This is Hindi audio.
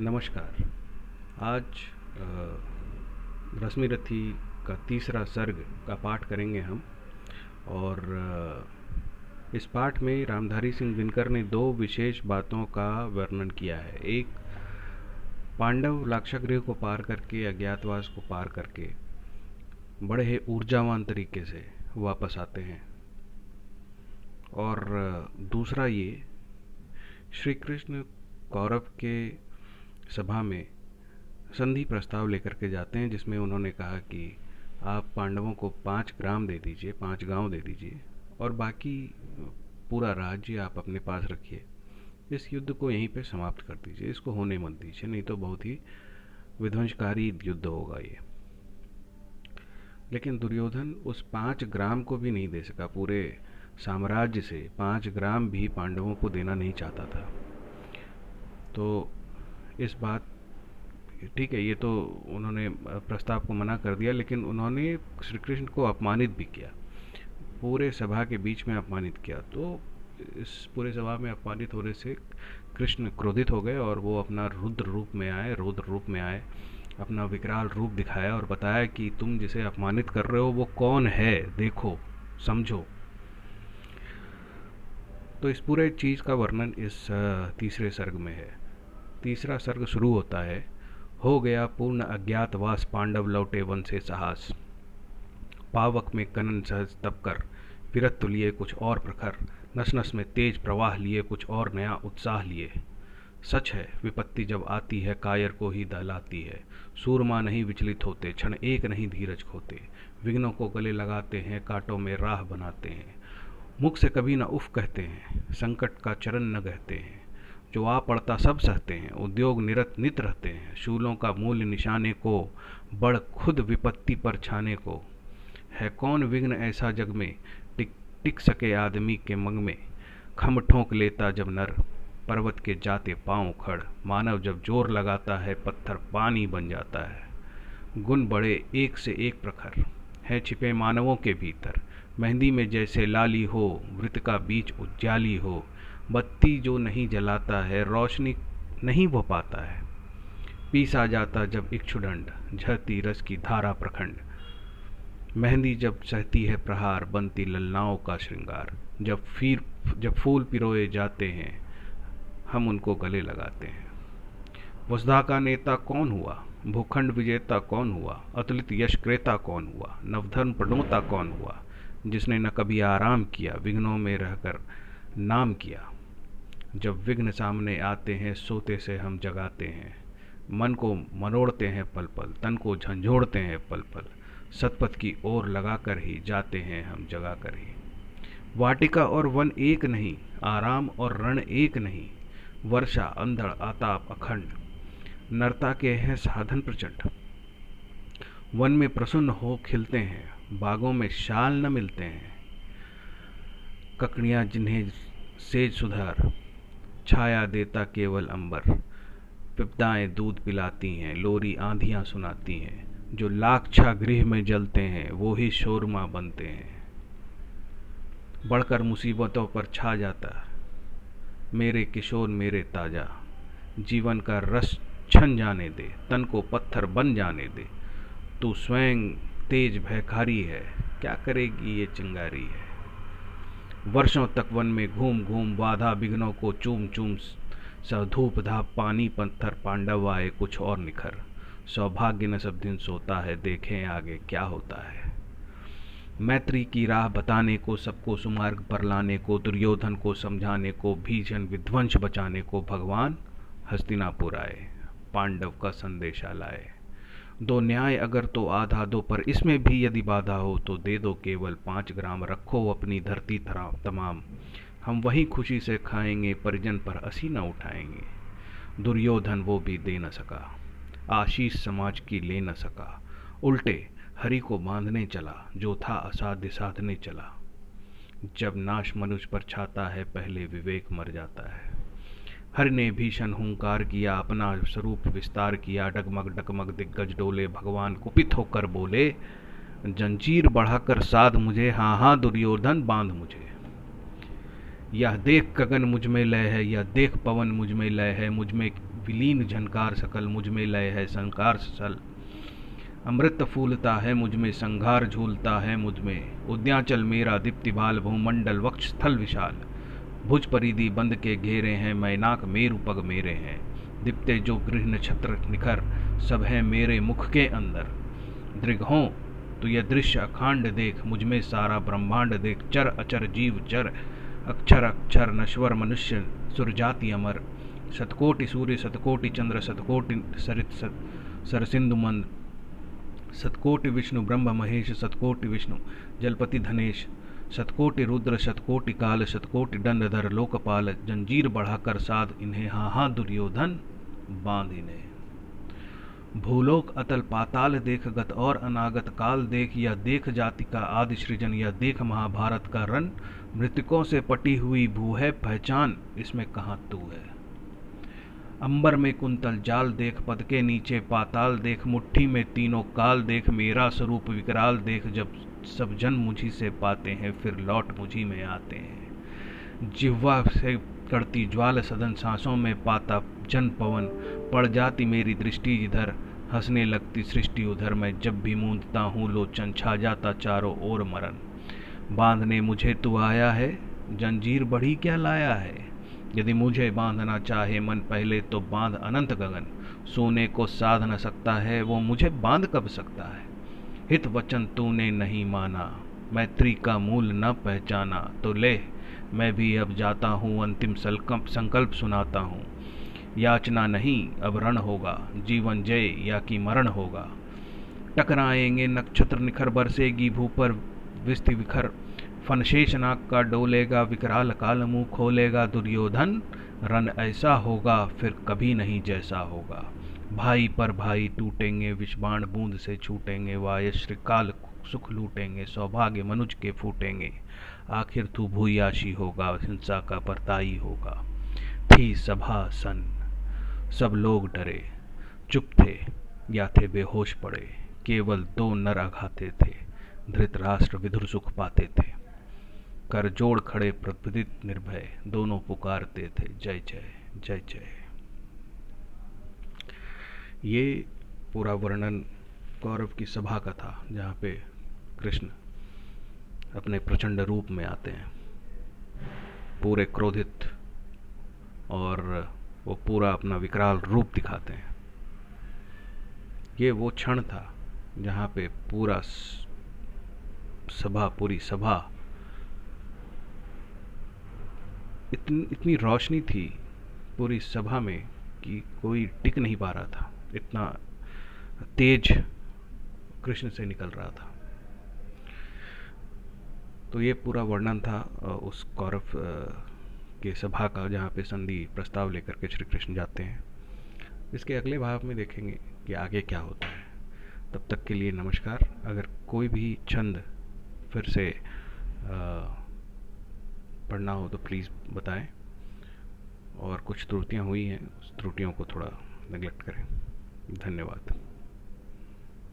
नमस्कार। आज रश्मि रथी का तीसरा सर्ग का पाठ करेंगे हम और इस पाठ में रामधारी सिंह दिनकर ने दो विशेष बातों का वर्णन किया है। एक, पांडव लाक्षागृह को पार करके, अज्ञातवास को पार करके बड़े ऊर्जावान तरीके से वापस आते हैं। और दूसरा ये श्री कृष्ण कौरव के सभा में संधि प्रस्ताव लेकर के जाते हैं, जिसमें उन्होंने कहा कि आप पांडवों को पाँच ग्राम दे दीजिए, पाँच गाँव दे दीजिए, और बाकी पूरा राज्य आप अपने पास रखिए। इस युद्ध को यहीं पे समाप्त कर दीजिए, इसको होने मत दीजिए, नहीं तो बहुत ही विध्वंसकारी युद्ध होगा ये। लेकिन दुर्योधन उस पाँच ग्राम को भी नहीं दे सका, पूरे साम्राज्य से पाँच ग्राम भी पांडवों को देना नहीं चाहता था। तो इस बात ठीक है, ये तो उन्होंने प्रस्ताव को मना कर दिया, लेकिन उन्होंने श्री कृष्ण को अपमानित भी किया। पूरे सभा के बीच में अपमानित किया। तो इस पूरे सभा में अपमानित होने से कृष्ण क्रोधित हो गए और वो अपना रुद्र रूप में आए, रुद्र रूप में आए, अपना विकराल रूप दिखाया और बताया कि तुम जिसे अपमानित कर रहे हो, वो कौन है? देखो, समझो। तो इस पूरे चीज़ का वर्णन इस तीसरे सर्ग में है। तीसरा सर्ग शुरू होता है। हो गया पूर्ण अज्ञातवास पांडव लौटे वन से साहस। पावक में कनन सहज तप कर लिए कुछ और प्रखर नस नस में तेज प्रवाह लिए कुछ और नया उत्साह लिए। सच है, विपत्ति जब आती है, कायर को ही दहलाती है। सूरमा नहीं विचलित होते, क्षण एक नहीं धीरज खोते। विघ्नों को गले लगाते हैं, कांटों में राह बनाते हैं। मुख से कभी न उफ कहते हैं, संकट का चरण न कहते हैं। जो आ पड़ता सब सहते हैं, उद्योग निरत नित रहते हैं, शूलों का मूल्य निशाने को, बड़ खुद विपत्ति पर छाने को। है कौन विघ्न ऐसा जग में, टिक टिक सके आदमी के मंग में? खम ठोंक लेता जब नर, पर्वत के जाते पाँव खड़। मानव जब ज़ोर लगाता है, पत्थर पानी बन जाता है। गुण बड़े एक से एक प्रखर, है छिपे मानवों के भीतर। मेहंदी में जैसे लाली हो वृत का बीच उज्जाली हो। बत्ती जो नहीं जलाता है, रोशनी नहीं वो पाता है। पीसा जाता जब इक्षुदंड, झरती रस की धारा प्रखंड। मेहंदी जब सहती है प्रहार, बनती ललनाओं का श्रृंगार। जब फिर, जब फूल पिरोए जाते हैं, हम उनको गले लगाते हैं। वसुधा का नेता कौन हुआ? भूखंड विजेता कौन हुआ? अतुलित यश क्रेता कौन हुआ? नवधर्म प्रणोता कौन हुआ? जिसने न कभी आराम किया, विघ्नों में रहकर नाम किया। जब विघ्न सामने आते हैं, सोते से हम जगाते हैं। मन को मरोड़ते हैं पल पल तन को झंझोड़ते हैं पल पल सतपथ की ओर लगाकर ही जाते हैं हम जगा कर ही। वाटिका और वन एक नहीं, आराम और रण एक नहीं। वर्षा, अंधड़, आताप, अखंड। नरता के हैं साधन प्रचंड। वन में प्रसन्न हो खिलते हैं, बागों में शाल न मिलते हैं। ककड़ियाँ जिन्हें सेज सुधार, छाया देता केवल अंबर। पिपदाएँ दूध पिलाती हैं, लोरी आंधियाँ सुनाती हैं। जो लाक्षा गृह में जलते हैं, वो ही शोरमा बनते हैं। बढ़कर मुसीबतों पर छा जाता, मेरे किशोर मेरे ताज़ा। जीवन का रस छन जाने दे, तन को पत्थर बन जाने दे। तू स्वयं तेज भयकारी है, क्या करेगी ये चिंगारी है? वर्षों तक वन में घूम घूम बाधा विघ्नों को चूम चूम स धूप धाप पानी पत्थर पांडव आए कुछ और निखर। सौभाग्य न सब दिन सोता है, देखें आगे क्या होता है। मैत्री की राह बताने को, सबको सुमार्ग पर लाने को, दुर्योधन को समझाने को, भीषण विध्वंस बचाने को भगवान हस्तिनापुर आए, पांडव का संदेशा लाए। दो न्याय अगर तो आधा दो, पर इसमें भी यदि बाधा हो तो दे दो केवल पाँच ग्राम, रखो अपनी धरती तमाम। हम वही खुशी से खाएँगे, परिजन पर असी न उठाएँगे। दुर्योधन वो भी दे न सका, आशीष समाज की ले न सका। उल्टे, हरि को बांधने चला, जो था असाध्य साधने चला। जब नाश मनुष्य पर छाता है, पहले विवेक मर जाता है। हर ने भीषण हुंकार किया, अपना स्वरूप विस्तार किया, डगमग डगमग दिग्गज डोले, भगवान कुपित होकर बोले, जंजीर बढ़ाकर साध मुझे हाँ हाँ दुर्योधन बाँध मुझे। यह देख गगन मुझमें लय है, यह देख पवन मुझमें लय है, मुझमें विलीन झनकार सकल, मुझमें लय है संकार सल अमृत फूलता है, मुझमें संघार झूलता है, मुझमें उद्याचल मेरा दीप्ति बाल भूमंडल वक्ष स्थल विशाल। भुज परिधि बंद के घेरे हैं मैनाक मेरु पग मेरे हैं। दिप्ते जो गृह नक्षत्र निखर, सब है मेरे मुख के अंदर। दृघों तो यह दृश्य अखांड देख मुझमें सारा ब्रह्मांड देख, चर अचर जीव चर, अक्षर अक्षर नश्वर मनुष्य सुरजाति अमर। सतकोटि सूर्य सतकोटि चंद्र सतकोटि सरित सत सरसिंधु मंद। सतकोटि विष्णु ब्रह्म महेश सतकोटि विष्णु जलपति धनेश। सतकोटि रुद्र शतकोटि काल शतकोटि दंडधर लोकपाल, जंजीर बढ़ाकर साध इन्हें, हा हा दुर्योधन बाँध इन्हें भूलोक अतल पाताल देख, गत और अनागत काल देख, या देख जाति का आदि सृजन, या देख महाभारत का रन, मृतकों से पटी हुई भू है, पहचान इसमें कहा तू है? अंबर में कुंतल जाल देख, पद के नीचे पाताल देख, मुट्ठी में तीनों काल देख, मेरा स्वरूप विकराल देख, जब सब जन मुझी से पाते हैं, फिर लौट मुझी में आते हैं। जिह्वा से करती ज्वाल सदन सांसों में पाता जन पवन, पड़ जाती मेरी दृष्टि इधर। हंसने लगती सृष्टि उधर, मैं जब भी मूंदता हूँ, लोचन छा जाता चारों ओर मरण बांधने मुझे तू आया है, जंजीर बड़ी क्या लाया है? यदि मुझे बांधना चाहे मन पहले तो बाँध अनंत गगन। सोने को साध न सकता है, वो मुझे बाँध कब सकता है? हित वचन तूने नहीं माना। मैत्री का मूल न पहचाना। तो ले, मैं भी अब जाता हूँ, अंतिम संकल्प सुनाता हूँ। याचना नहीं, अब रण होगा। जीवन जय, या कि मरण होगा। टकराएँगे नक्षत्र निखर बरसेगी भू पर, विस्ति विखर। फनशेष नाग का डोलेगा, विकराल काल मुँह खोलेगा। दुर्योधन रन ऐसा होगा, फिर कभी नहीं जैसा होगा। भाई पर भाई टूटेंगे, विषबाण बूंद से छूटेंगे वायश्री काल सुख लूटेंगे, सौभाग्य मनुज के फूटेंगे। आखिर तू भूयाशी होगा, हिंसा का परताई होगा। थी सभा सन, सब लोग डरे, चुप थे या थे बेहोश पड़े, केवल दो नर आघाते थे धृत राष्ट्र विधुर सुख पाते थे। कर जोड़ खड़े प्रकृत निर्भय, दोनों पुकारते थे, जय जय जय जय। ये पूरा वर्णन कौरव की सभा का था, जहाँ पे कृष्ण अपने प्रचंड रूप में आते हैं। पूरे क्रोधित और वो पूरा अपना विकराल रूप दिखाते हैं। ये वो क्षण था जहाँ पे पूरा सभा, पूरी सभा इतनी इतनी रोशनी थी पूरी सभा में कि कोई टिक नहीं पा रहा था। इतना तेज कृष्ण से निकल रहा था। तो ये पूरा वर्णन था उस कौरव के सभा का, जहाँ पे संधि प्रस्ताव लेकर के श्री कृष्ण जाते हैं। इसके अगले भाव में देखेंगे कि आगे क्या होता है। तब तक के लिए नमस्कार। अगर कोई भी छंद फिर से पढ़ना हो तो प्लीज़ बताएँ। और कुछ त्रुटियाँ हुई हैं, उस त्रुटियों को थोड़ा नेग्लेक्ट करें। धन्यवाद।